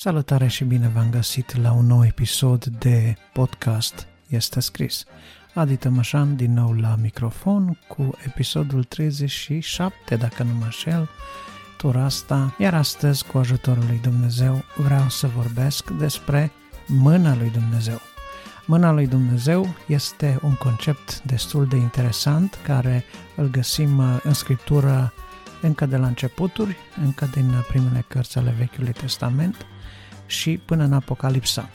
Salutare și bine v-am găsit la un nou episod de podcast Este scris. Adi Tămășan din nou la microfon cu episodul 37, dacă nu mă înșel, tura asta, iar astăzi, cu ajutorul lui Dumnezeu, vreau să vorbesc despre mâna lui Dumnezeu. Mâna lui Dumnezeu este un concept destul de interesant care îl găsim uh, în scriptură încă de la începuturi, încă din primele cărți ale Vechiului Testament și până în Apocalipsa.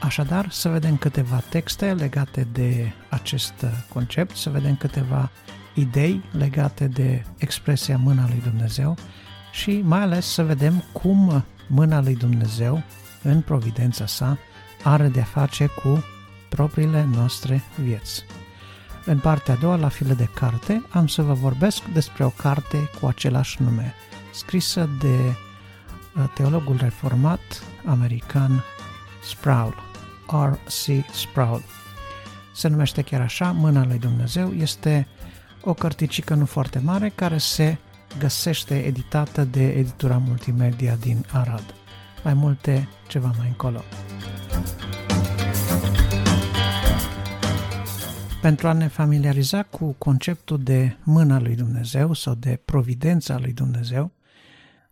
Așadar, să vedem câteva texte legate de acest concept, să vedem câteva idei legate de expresia mâna lui Dumnezeu și mai ales să vedem cum mâna lui Dumnezeu, în providența sa, are de-a face cu propriile noastre vieți. În partea a doua, la file de carte, am să vă vorbesc despre o carte cu același nume, scrisă de uh, teologul reformat american Sproul, R.C. Sproul. Se numește chiar așa, Mâna lui Dumnezeu, este o cărticică nu foarte mare care se găsește editată de editura multimedia din Arad. Mai multe ceva mai încolo. Pentru a ne familiariza cu conceptul de mâna lui Dumnezeu sau de providența lui Dumnezeu,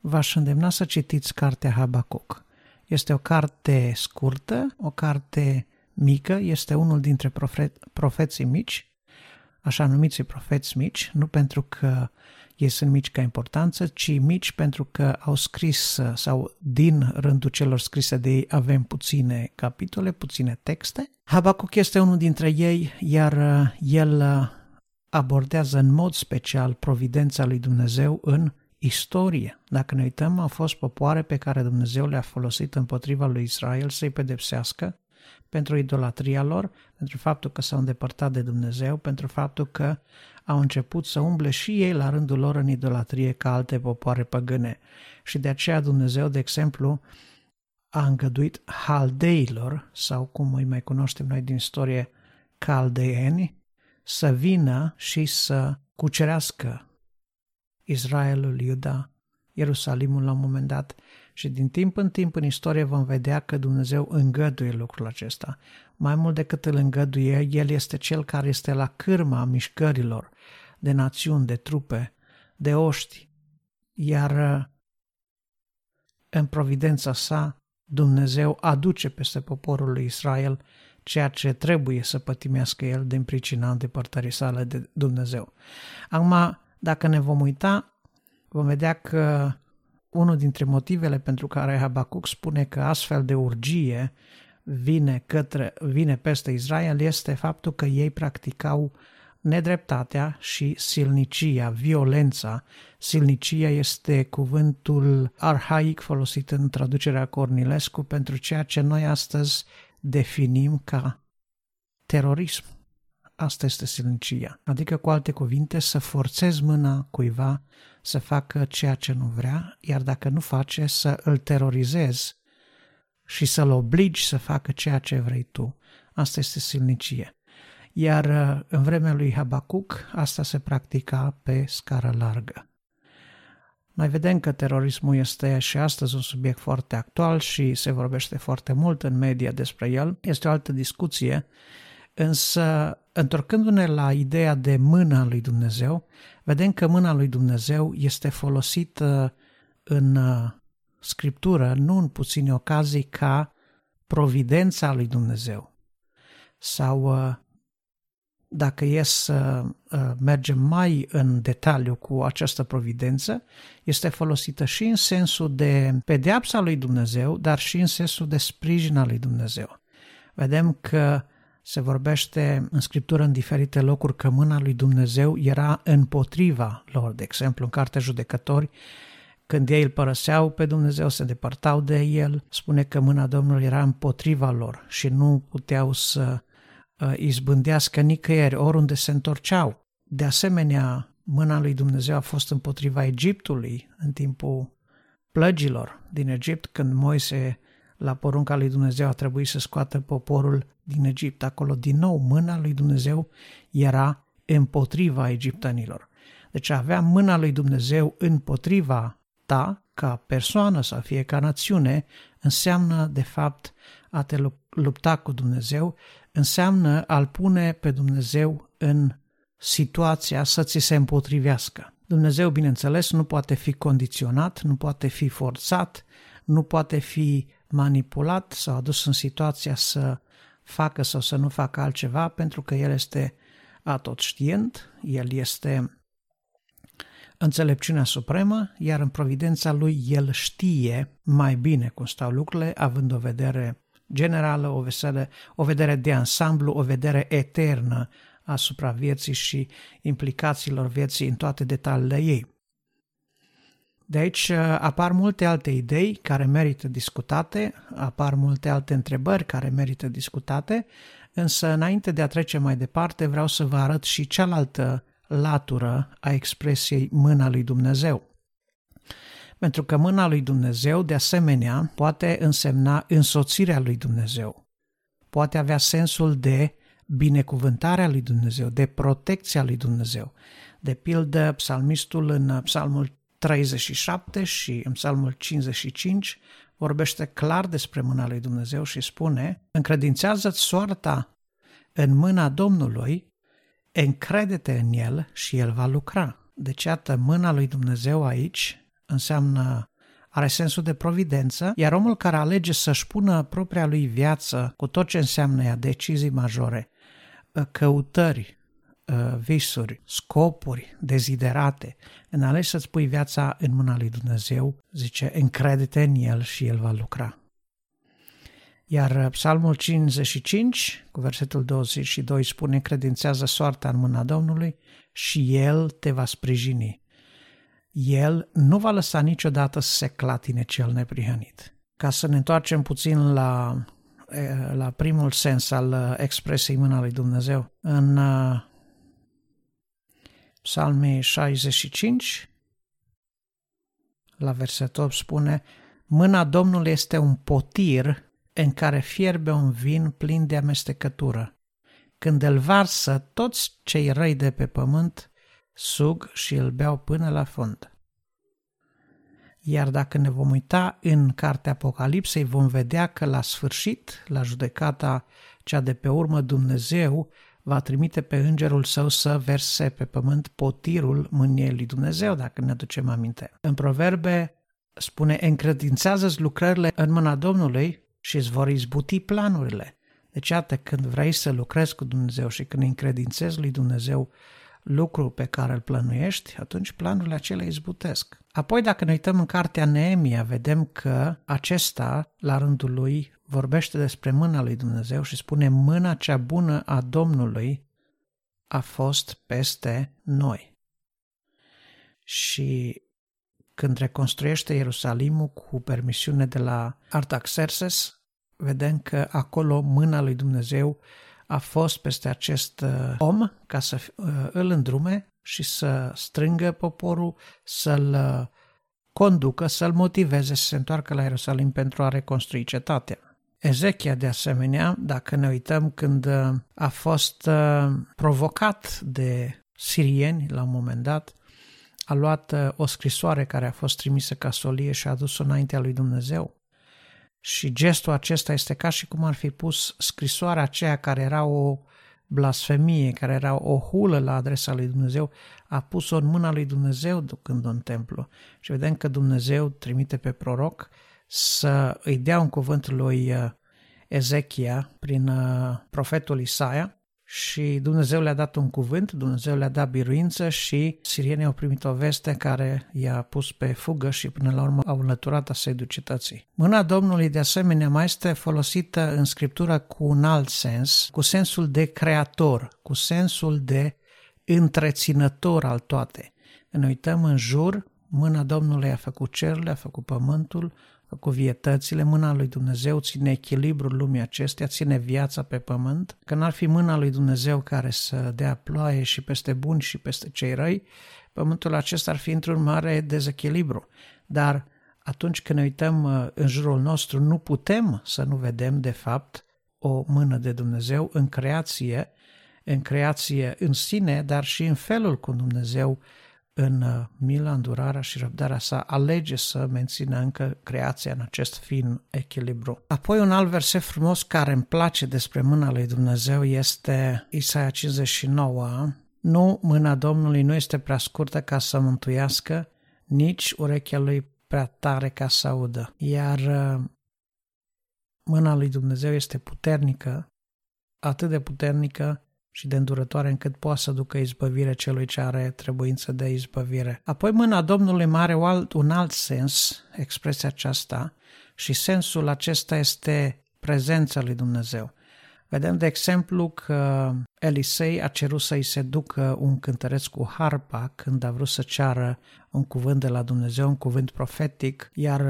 v-aș îndemna să citiți cartea Habacuc. Este o carte scurtă, o carte mică, este unul dintre profeții mici, așa numiți profeți mici, nu pentru că ei sunt mici ca importanță, ci mici pentru că au scris sau din rândul celor scrise de ei avem puține capitole, puține texte. Habacuc este unul dintre ei, iar uh, el uh, abordează în mod special providența lui Dumnezeu în istorie. Dacă ne uităm, au fost popoare pe care Dumnezeu le-a folosit împotriva lui Israel să-i pedepsească pentru idolatria lor, pentru faptul că s-au îndepărtat de Dumnezeu, pentru faptul că au început să umble și ei la rândul lor în idolatrie ca alte popoare păgâne. Și de aceea Dumnezeu, de exemplu, a îngăduit haldeilor, sau cum îi mai cunoaștem noi din istorie, caldeeni, să vină și să cucerească Israelul, Iuda, Ierusalimul la un moment dat și din timp în timp în istorie vom vedea că Dumnezeu îngăduie lucrul acesta. Mai mult decât îl îngăduie, El este Cel care este la cârma mișcărilor de națiuni, de trupe, de oști, iar în providența sa Dumnezeu aduce peste poporul lui Israel ceea ce trebuie să pătimească el din pricina îndepărtării sale de Dumnezeu. Acum, dacă ne vom uita, vom vedea că unul dintre motivele pentru care Habacuc spune că astfel de urgie vine, către, vine peste Israel este faptul că ei practicau nedreptatea și silnicia, violența. Silnicia este cuvântul arhaic folosit în traducerea Cornilescu pentru ceea ce noi astăzi definim ca terorism. Asta este silnicia. Adică, cu alte cuvinte, să forțezi mâna cuiva să facă ceea ce nu vrea, iar dacă nu face, să îl terorizezi și să-l obligi să facă ceea ce vrei tu. Asta este silnicie. Iar uh, în vremea lui Habacuc, asta se practica pe scară largă. Mai vedem că terorismul este și astăzi un subiect foarte actual și se vorbește foarte mult în media despre el. Este o altă discuție, însă întorcându-ne la ideea de mâna lui Dumnezeu, vedem că mâna lui Dumnezeu este folosită în uh, scriptură, nu în puține ocazii, ca providența lui Dumnezeu. Sau uh, dacă e să uh, mergem mai în detaliu cu această providență, este folosită și în sensul de pedeapsa lui Dumnezeu, dar și în sensul de sprijin al lui Dumnezeu. Vedem că se vorbește în scriptură în diferite locuri că mâna lui Dumnezeu era împotriva lor. De exemplu, în Cartea Judecători, când ei îl părăseau pe Dumnezeu, se depărtau de el, spune că mâna Domnului era împotriva lor și nu puteau să uh, izbândească nicăieri, oriunde se întorceau. De asemenea, mâna lui Dumnezeu a fost împotriva Egiptului în timpul plăgilor din Egipt, când Moise, la porunca lui Dumnezeu, a trebuit să scoată poporul din Egipt. Acolo, din nou, mâna lui Dumnezeu era împotriva egiptenilor. Deci avea mâna lui Dumnezeu împotriva ta, ca persoană sau fie ca națiune, înseamnă de fapt a te lupta cu Dumnezeu, înseamnă a-L pune pe Dumnezeu în situația să ți se împotrivească. Dumnezeu, bineînțeles, nu poate fi condiționat, nu poate fi forțat, nu poate fi manipulat sau adus în situația să facă sau să nu facă altceva, pentru că El este atot știent, El este înțelepciunea supremă, iar în providența Lui El știe mai bine cum stau lucrurile, având o vedere generală, o, vesele, o vedere de ansamblu, o vedere eternă asupra vieții și implicațiilor vieții în toate detaliile ei. De aici uh, apar multe alte idei care merită discutate, apar multe alte întrebări care merită discutate, însă înainte de a trece mai departe vreau să vă arăt și cealaltă latură a expresiei mâna lui Dumnezeu. Pentru că mâna lui Dumnezeu, de asemenea, poate însemna însoțirea lui Dumnezeu. Poate avea sensul de binecuvântarea lui Dumnezeu, de protecția lui Dumnezeu. De pildă, psalmistul în psalmul 37 și în psalmul 55 vorbește clar despre mâna lui Dumnezeu și spune încredințează-ți soarta în mâna Domnului, încrede-te în El și El va lucra. Deci, iată, mâna lui Dumnezeu aici înseamnă are sensul de providență, iar omul care alege să-și pună propria lui viață cu tot ce înseamnă ea, decizii majore, căutări, visuri, scopuri, deziderate, în ales să-ți pui viața în mâna lui Dumnezeu, zice, încredete în El și El va lucra. Iar Psalmul 55, cu versetul 22, spune, credințează soarta în mâna Domnului și El te va sprijini. El nu va lăsa niciodată să se clatine cel neprihănit. Ca să ne întoarcem puțin la, la primul sens al expresiei mâna lui Dumnezeu, în Psalmii 65, la versetul 8 spune, Mâna Domnului este un potir în care fierbe un vin plin de amestecătură. Când îl varsă, toți cei răi de pe pământ sug și îl beau până la fund. Iar dacă ne vom uita în cartea Apocalipsei, vom vedea că la sfârșit, la judecata cea de pe urmă, Dumnezeu va trimite pe îngerul său să verse pe pământ potirul mâniei lui Dumnezeu, dacă ne aducem aminte. În proverbe spune, încredințează-ți lucrările în mâna Domnului și îți vor izbuti planurile. Deci, iată, când vrei să lucrezi cu Dumnezeu și când încredințezi lui Dumnezeu lucru pe care îl plănuiești, atunci planurile acelea izbutesc. Apoi, dacă ne uităm în cartea Neemia, vedem că acesta, la rândul lui, vorbește despre mâna lui Dumnezeu și spune mâna cea bună a Domnului a fost peste noi. Și când reconstruiește Ierusalimul cu permisiune de la Artaxerxes, vedem că acolo mâna lui Dumnezeu a fost peste acest uh, om ca să uh, îl îndrume și să strângă poporul, să-l uh, conducă, să-l motiveze să se întoarcă la Ierusalim pentru a reconstrui cetatea. Ezechia, de asemenea, dacă ne uităm când a fost provocat de sirieni la un moment dat, a luat o scrisoare care a fost trimisă ca solie și a adus-o înaintea lui Dumnezeu și gestul acesta este ca și cum ar fi pus scrisoarea aceea care era o blasfemie, care era o hulă la adresa lui Dumnezeu, a pus-o în mâna lui Dumnezeu ducând-o în templu. Și vedem că Dumnezeu trimite pe proroc să îi dea un cuvânt lui uh, Ezechia prin uh, profetul Isaia și Dumnezeu le-a dat un cuvânt, Dumnezeu le-a dat biruință și sirienii au primit o veste care i-a pus pe fugă și până la urmă au înlăturat asediul cetății. Mâna Domnului de asemenea mai este folosită în Scriptură cu un alt sens, cu sensul de creator, cu sensul de întreținător al toate. Când ne uităm în jur, mâna Domnului a făcut cerul, a făcut pământul, cu vietățile, mâna lui Dumnezeu ține echilibrul lumii acestea, ține viața pe pământ, că n-ar fi mâna lui Dumnezeu care să dea ploaie și peste buni și peste cei răi, pământul acesta ar fi într-un mare dezechilibru. Dar atunci când ne uităm uh, în jurul nostru, nu putem să nu vedem, de fapt, o mână de Dumnezeu în creație, în creație în sine, dar și în felul cum Dumnezeu în uh, mila, îndurarea și răbdarea sa, alege să mențină încă creația în acest fin echilibru. Apoi un alt verset frumos care îmi place despre mâna lui Dumnezeu este Isaia 59. Nu, mâna Domnului nu este prea scurtă ca să mântuiască, nici urechea lui prea tare ca să audă. Iar uh, mâna lui Dumnezeu este puternică, atât de puternică și de îndurătoare încât poate să ducă izbăvire celui ce are trebuință de izbăvire. Apoi mâna Domnului mai are un alt sens, expresia aceasta, și sensul acesta este prezența lui Dumnezeu. Vedem, de exemplu, că Elisei a cerut să-i se ducă un cântăreț cu harpa când a vrut să ceară un cuvânt de la Dumnezeu, un cuvânt profetic, iar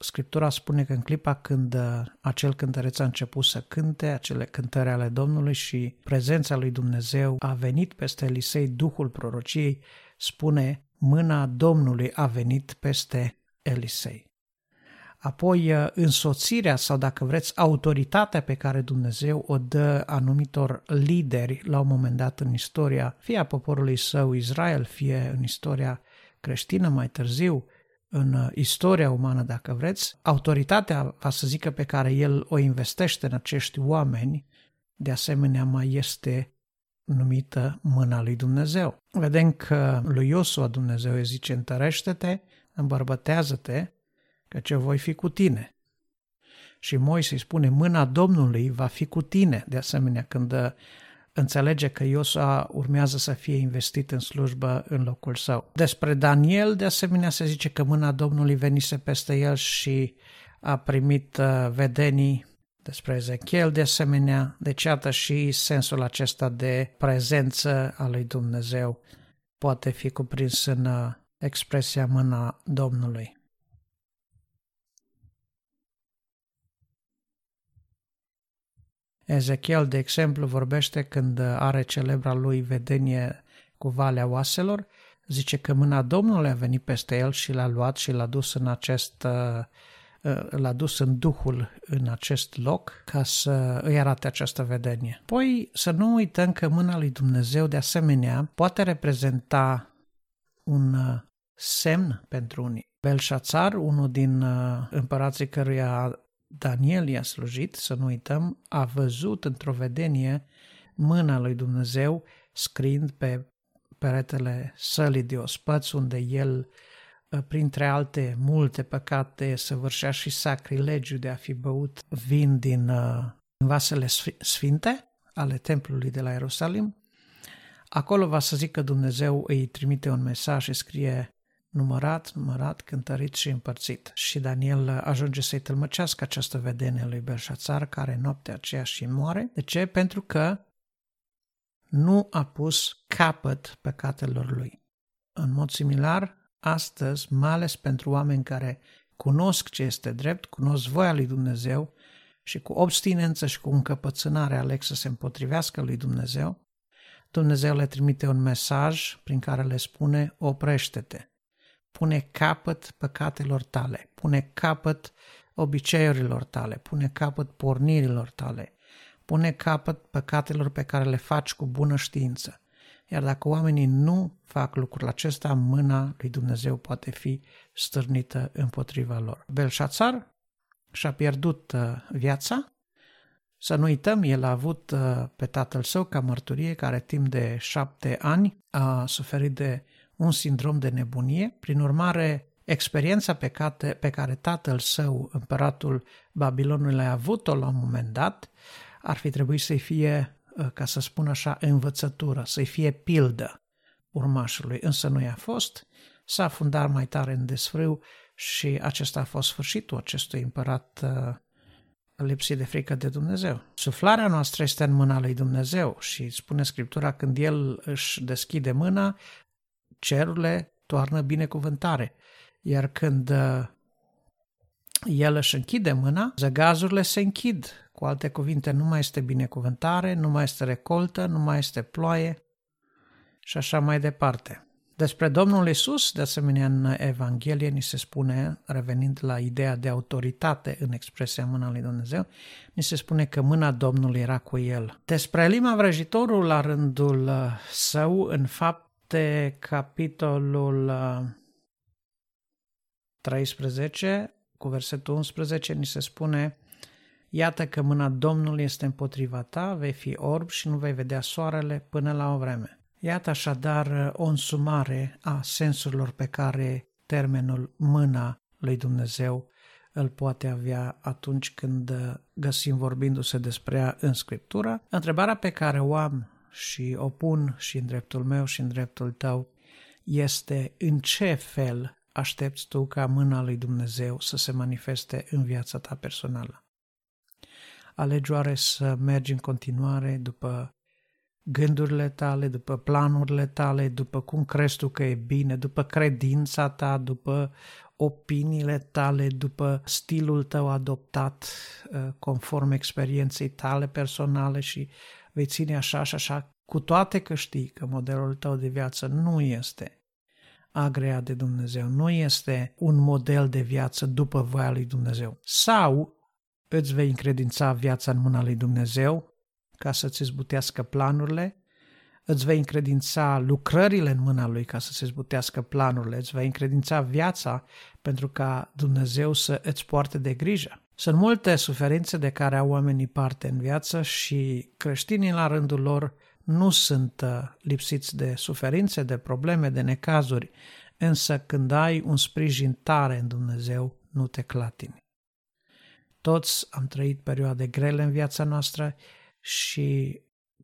Scriptura spune că în clipa când uh, acel cântăreț a început să cânte acele cântări ale Domnului și prezența lui Dumnezeu a venit peste Elisei, Duhul prorociei, spune, mâna Domnului a venit peste Elisei. Apoi, uh, însoțirea sau, dacă vreți, autoritatea pe care Dumnezeu o dă anumitor lideri la un moment dat în istoria, fie a poporului său Israel, fie în istoria creștină mai târziu, în uh, istoria umană, dacă vreți, autoritatea, va să zică, pe care el o investește în acești oameni, de asemenea mai este numită mâna lui Dumnezeu. Vedem că lui Iosua Dumnezeu îi zice, întărește-te, îmbărbătează-te, că ce voi fi cu tine. Și Moise îi spune, mâna Domnului va fi cu tine. De asemenea, când uh, înțelege că Iosua urmează să fie investit în slujbă în locul său. Despre Daniel, de asemenea, se zice că mâna Domnului venise peste el și a primit uh, vedenii despre Ezechiel, de asemenea, deci iată și sensul acesta de prezență a lui Dumnezeu poate fi cuprins în uh, expresia mâna Domnului. Ezechiel, de exemplu, vorbește când are celebra lui vedenie cu Valea Oaselor, zice că mâna Domnului a venit peste el și l-a luat și l-a dus în acest uh, uh, l-a dus în Duhul în acest loc ca să îi arate această vedenie. Poi să nu uităm că mâna lui Dumnezeu de asemenea poate reprezenta un uh, semn pentru unii. Belșațar, unul din împărații căruia Daniel i-a slujit, să nu uităm, a văzut într-o vedenie mâna lui Dumnezeu scriind pe peretele sălii de ospăți, unde el, ă, printre alte multe păcate, săvârșea și sacrilegiu de a fi băut vin din ă, vasele sfinte ale templului de la Ierusalim. Acolo va să zic că Dumnezeu îi trimite un mesaj și scrie numărat, numărat, cântărit și împărțit. Și Daniel ajunge să-i tălmăcească această vedenie lui Belșațar, care noaptea aceea și moare. De ce? Pentru că nu a pus capăt păcatelor lui. În mod similar, astăzi, mai ales pentru oameni care cunosc ce este drept, cunosc voia lui Dumnezeu și cu obstinență și cu încăpățânare aleg să se împotrivească lui Dumnezeu, Dumnezeu le trimite un mesaj prin care le spune oprește-te, pune capăt păcatelor tale, pune capăt obiceiurilor tale, pune capăt pornirilor tale, pune capăt păcatelor pe care le faci cu bună știință. Iar dacă oamenii nu fac lucrul acesta, mâna lui Dumnezeu poate fi stârnită împotriva lor. Belșațar și-a pierdut uh, viața, să nu uităm, el a avut uh, pe tatăl său ca mărturie care timp de șapte ani a suferit de un sindrom de nebunie. Prin urmare, experiența pe care, pe care tatăl său, împăratul Babilonului, a avut-o la un moment dat, ar fi trebuit să-i fie, ă, ca să spun așa, învățătură, să-i fie pildă urmașului, însă nu i-a fost, s-a fundat mai tare în desfrâu și acesta a fost sfârșitul acestui împărat uh, lipsit de frică de Dumnezeu. Suflarea noastră este în mâna lui Dumnezeu și spune Scriptura când El își deschide mâna, cerurile toarnă binecuvântare. Iar când uh, el își închide mâna, zăgazurile se închid. Cu alte cuvinte, nu mai este binecuvântare, nu mai este recoltă, nu mai este ploaie și așa mai departe. Despre Domnul Isus, de asemenea în Evanghelie, ni se spune, revenind la ideea de autoritate în expresia mâna lui Dumnezeu, ni se spune că mâna Domnului era cu el. Despre Elima vrăjitorul, la rândul uh, său, în fapt, Marte, capitolul 13, cu versetul 11, ni se spune Iată că mâna Domnului este împotriva ta, vei fi orb și nu vei vedea soarele până la o vreme. Iată așadar o însumare a sensurilor pe care termenul mâna lui Dumnezeu îl poate avea atunci când găsim vorbindu-se despre ea în Scriptură. Întrebarea pe care o am și o pun și în dreptul meu și în dreptul tău este în ce fel aștepți tu ca mâna lui Dumnezeu să se manifeste în viața ta personală. Alegi oare să mergi în continuare după gândurile tale, după planurile tale, după cum crezi tu că e bine, după credința ta, după opiniile tale, după stilul tău adoptat uh, conform experienței tale personale și vei ține așa și așa, cu toate că știi că modelul tău de viață nu este agreat de Dumnezeu, nu este un model de viață după voia lui Dumnezeu. Sau îți vei încredința viața în mâna lui Dumnezeu ca să-ți zbutească planurile, îți vei încredința lucrările în mâna lui ca să-ți zbutească planurile, îți vei încredința viața pentru ca Dumnezeu să îți poarte de grijă. Sunt multe suferințe de care au oamenii parte în viață și creștinii la rândul lor nu sunt uh, lipsiți de suferințe, de probleme, de necazuri, însă când ai un sprijin tare în Dumnezeu, nu te clatini. Toți am trăit perioade grele în viața noastră și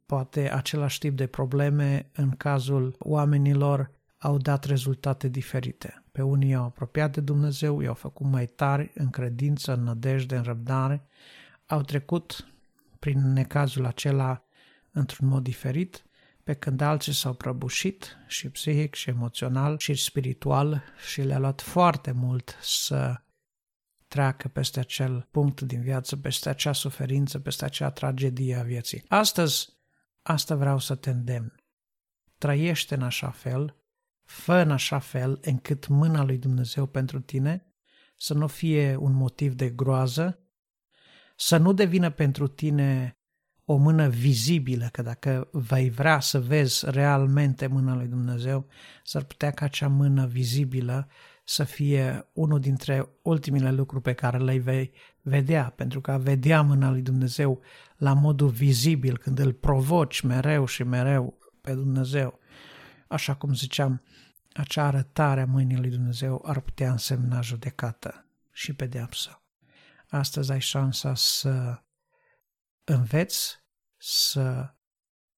poate același tip de probleme în cazul oamenilor au dat rezultate diferite. Pe unii i-au apropiat de Dumnezeu, i-au făcut mai tari în credință, în nădejde, în răbdare, au trecut prin necazul acela într-un mod diferit, pe când alții s-au prăbușit și psihic și emoțional și spiritual și le-a luat foarte mult să treacă peste acel punct din viață, peste acea suferință, peste acea tragedie a vieții. Astăzi, asta vreau să te îndemn. Trăiește în așa fel, fă în așa fel încât mâna lui Dumnezeu pentru tine să nu fie un motiv de groază, să nu devină pentru tine o mână vizibilă, că dacă vei vrea să vezi realmente mâna lui Dumnezeu, s-ar putea ca acea mână vizibilă să fie unul dintre ultimele lucruri pe care le vei vedea, pentru că a vedea mâna lui Dumnezeu la modul vizibil, când îl provoci mereu și mereu pe Dumnezeu, așa cum ziceam, acea arătare a mâinii lui Dumnezeu ar putea însemna judecată și pedeapsă. Astăzi ai șansa să înveți să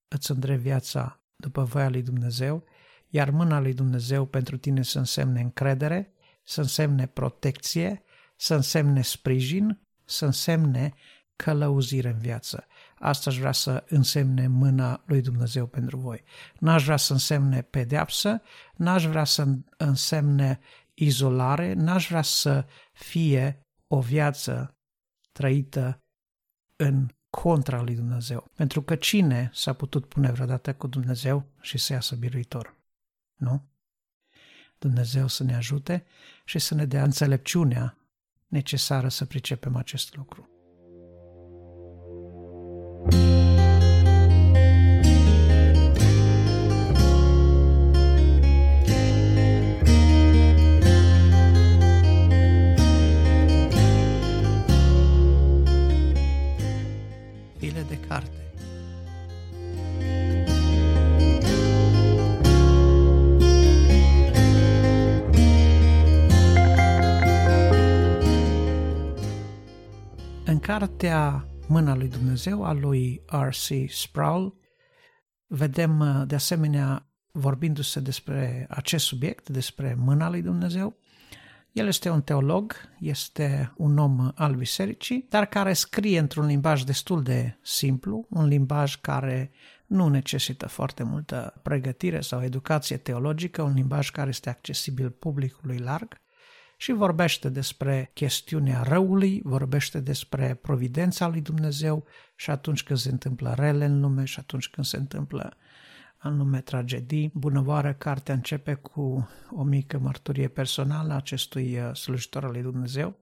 îți îndrevi viața după voia lui Dumnezeu, iar mâna lui Dumnezeu pentru tine să însemne încredere, să însemne protecție, să însemne sprijin, să însemne călăuzire în viață. Asta aș vrea să însemne mâna lui Dumnezeu pentru voi. N-aș vrea să însemne pedeapsă, n-aș vrea să însemne izolare, n-aș vrea să fie o viață trăită în contra lui Dumnezeu. Pentru că cine s-a putut pune vreodată cu Dumnezeu și să iasă biruitor? Nu? Dumnezeu să ne ajute și să ne dea înțelepciunea necesară să pricepem acest lucru. Cartea Mâna lui Dumnezeu a lui R.C. Sproul vedem uh, de asemenea vorbindu-se despre acest subiect, despre mâna lui Dumnezeu. El este un teolog, este un om al bisericii, dar care scrie într-un limbaj destul de simplu, un limbaj care nu necesită foarte multă pregătire sau educație teologică, un limbaj care este accesibil publicului larg și vorbește despre chestiunea răului, vorbește despre providența lui Dumnezeu și atunci când se întâmplă rele în lume și atunci când se întâmplă în lume tragedii. Bunăvoară, cartea începe cu o mică mărturie personală a acestui uh, slujitor al lui Dumnezeu,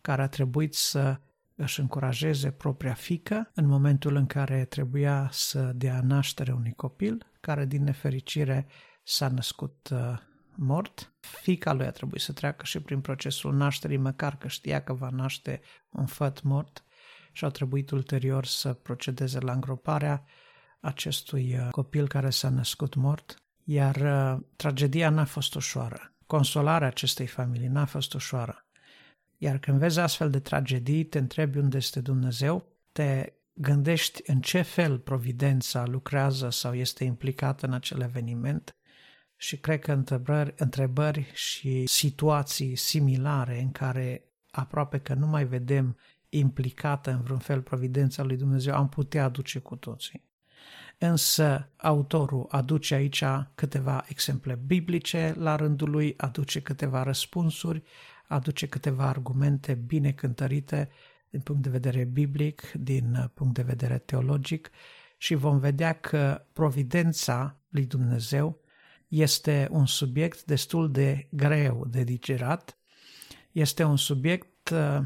care a trebuit să își încurajeze propria fică în momentul în care trebuia să dea naștere unui copil, care din nefericire s-a născut uh, mort. Fica lui a trebuit să treacă și prin procesul nașterii, măcar că știa că va naște un făt mort și a trebuit ulterior să procedeze la îngroparea acestui uh, copil care s-a născut mort. Iar uh, tragedia n-a fost ușoară. Consolarea acestei familii n-a fost ușoară. Iar când vezi astfel de tragedii, te întrebi unde este Dumnezeu, te gândești în ce fel providența lucrează sau este implicată în acel eveniment și cred că întrebări, întrebări și situații similare în care aproape că nu mai vedem implicată în vreun fel providența lui Dumnezeu am putea aduce cu toții. Însă autorul aduce aici câteva exemple biblice la rândul lui, aduce câteva răspunsuri, aduce câteva argumente bine cântărite din punct de vedere biblic, din punct de vedere teologic și vom vedea că providența lui Dumnezeu este un subiect destul de greu de digerat, este un subiect uh,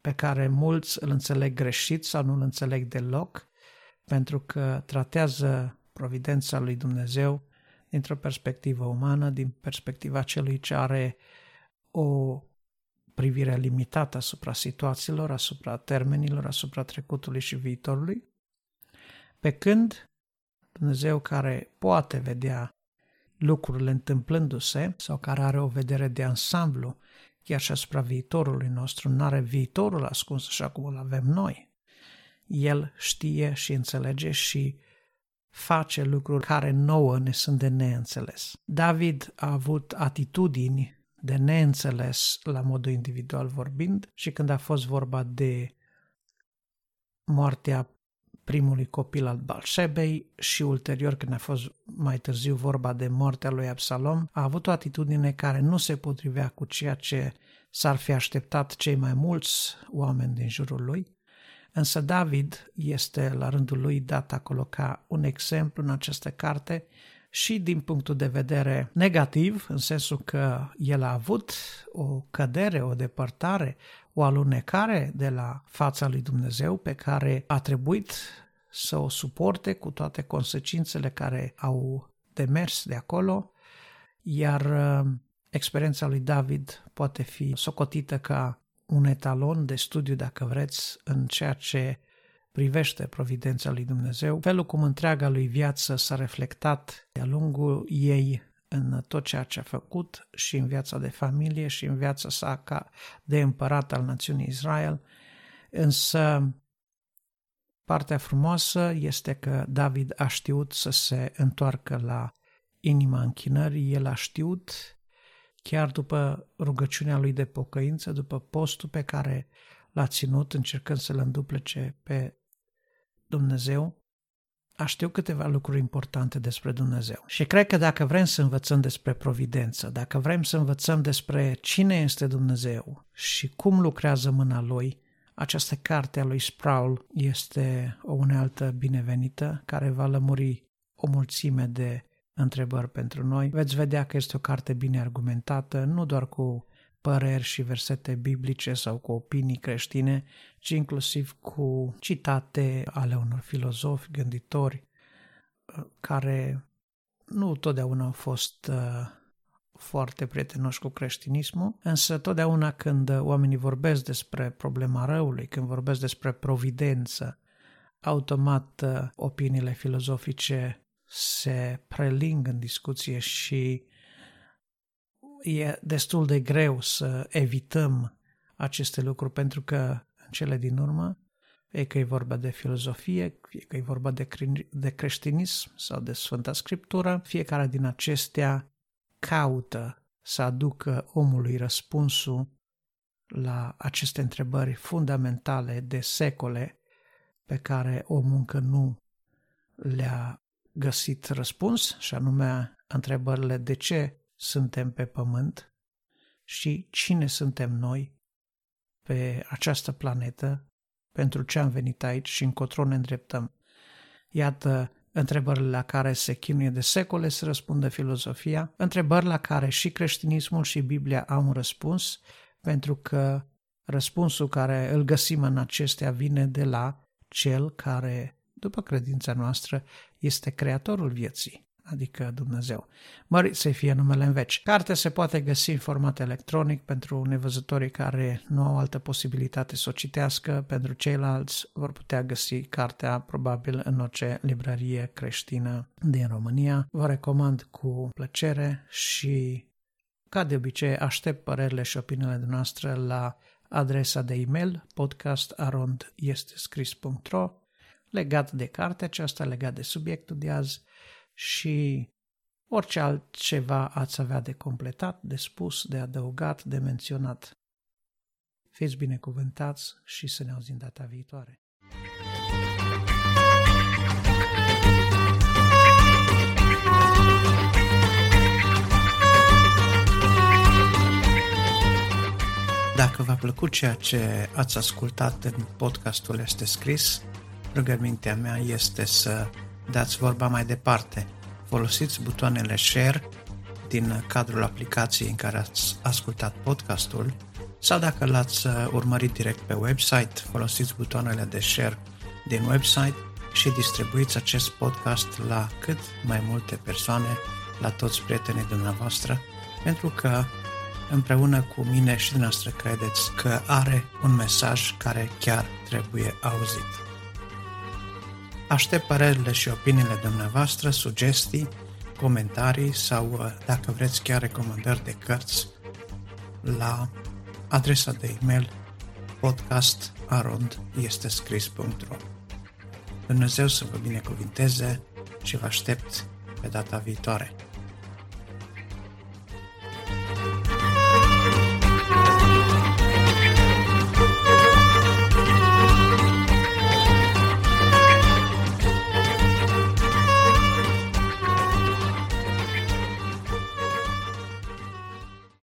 pe care mulți îl înțeleg greșit sau nu îl înțeleg deloc, pentru că tratează providența lui Dumnezeu dintr-o perspectivă umană, din perspectiva celui ce are o privire limitată asupra situațiilor, asupra termenilor, asupra trecutului și viitorului, pe când Dumnezeu care poate vedea lucrurile întâmplându-se sau care are o vedere de ansamblu chiar și asupra viitorului nostru, nu are viitorul ascuns așa cum îl avem noi. El știe și înțelege și face lucruri care nouă ne sunt de neînțeles. David a avut atitudini de neînțeles la modul individual vorbind și când a fost vorba de moartea primului copil al Balșebei și ulterior când a fost mai târziu vorba de moartea lui Absalom, a avut o atitudine care nu se potrivea cu ceea ce s-ar fi așteptat cei mai mulți oameni din jurul lui, însă David este la rândul lui dat acolo ca un exemplu în această carte și din punctul de vedere negativ, în sensul că el a avut o cădere, o depărtare, o alunecare de la fața lui Dumnezeu pe care a trebuit să o suporte cu toate consecințele care au demers de acolo, iar uh, experiența lui David poate fi socotită ca un etalon de studiu, dacă vreți, în ceea ce privește providența lui Dumnezeu, felul cum întreaga lui viață s-a reflectat de-a lungul ei în tot ceea ce a făcut și în viața de familie și în viața sa ca de împărat al națiunii Israel. Însă partea frumoasă este că David a știut să se întoarcă la inima închinării, el a știut chiar după rugăciunea lui de pocăință, după postul pe care l-a ținut încercând să-l înduplece pe Dumnezeu, a știu câteva lucruri importante despre Dumnezeu. Și cred că dacă vrem să învățăm despre providență, dacă vrem să învățăm despre cine este Dumnezeu și cum lucrează mâna Lui, această carte a lui Sproul este o unealtă binevenită care va lămuri o mulțime de întrebări pentru noi. Veți vedea că este o carte bine argumentată, nu doar cu păreri și versete biblice sau cu opinii creștine, ci inclusiv cu citate ale unor filozofi, gânditori, uh, care nu totdeauna au fost uh, foarte prietenoși cu creștinismul, însă totdeauna când oamenii vorbesc despre problema răului, când vorbesc despre providență, automat uh, opiniile filozofice se preling în discuție și e destul de greu să evităm aceste lucruri pentru că în cele din urmă, e că e vorba de filozofie, fie că e vorba de, cre- de creștinism sau de Sfânta Scriptură, fiecare din acestea caută să aducă omului răspunsul la aceste întrebări fundamentale de secole pe care omul încă nu le-a găsit răspuns, și anume întrebările de ce suntem pe pământ și cine suntem noi pe această planetă, pentru ce am venit aici și încotro ne îndreptăm. Iată întrebările la care se chinuie de secole să răspundă filozofia, întrebări la care și creștinismul și Biblia au un răspuns, pentru că răspunsul care îl găsim în acestea vine de la cel care, după credința noastră, este creatorul vieții adică Dumnezeu. Mărit să fie numele în veci. Cartea se poate găsi în format electronic pentru nevăzătorii care nu au altă posibilitate să o citească, pentru ceilalți vor putea găsi cartea probabil în orice librărie creștină din România. Vă recomand cu plăcere și ca de obicei aștept părerile și opiniile noastre la adresa de e-mail podcastarondestescris.ro legat de cartea aceasta, legat de subiectul de azi și orice altceva ați avea de completat, de spus, de adăugat, de menționat. Fiți binecuvântați și să ne auzim data viitoare. Dacă v-a plăcut ceea ce ați ascultat în podcastul Este Scris, rugămintea mea este să dați vorba mai departe. Folosiți butoanele share din cadrul aplicației în care ați ascultat podcastul sau dacă l-ați uh, urmărit direct pe website, folosiți butoanele de share din website și distribuiți acest podcast la cât mai multe persoane, la toți prietenii dumneavoastră, pentru că împreună cu mine și dumneavoastră credeți că are un mesaj care chiar trebuie auzit. Aștept părerile și opiniile dumneavoastră, sugestii, comentarii sau, uh, dacă vreți, chiar recomandări de cărți la adresa de e-mail podcastarondestescris.ro Dumnezeu să vă binecuvinteze și vă aștept pe data viitoare.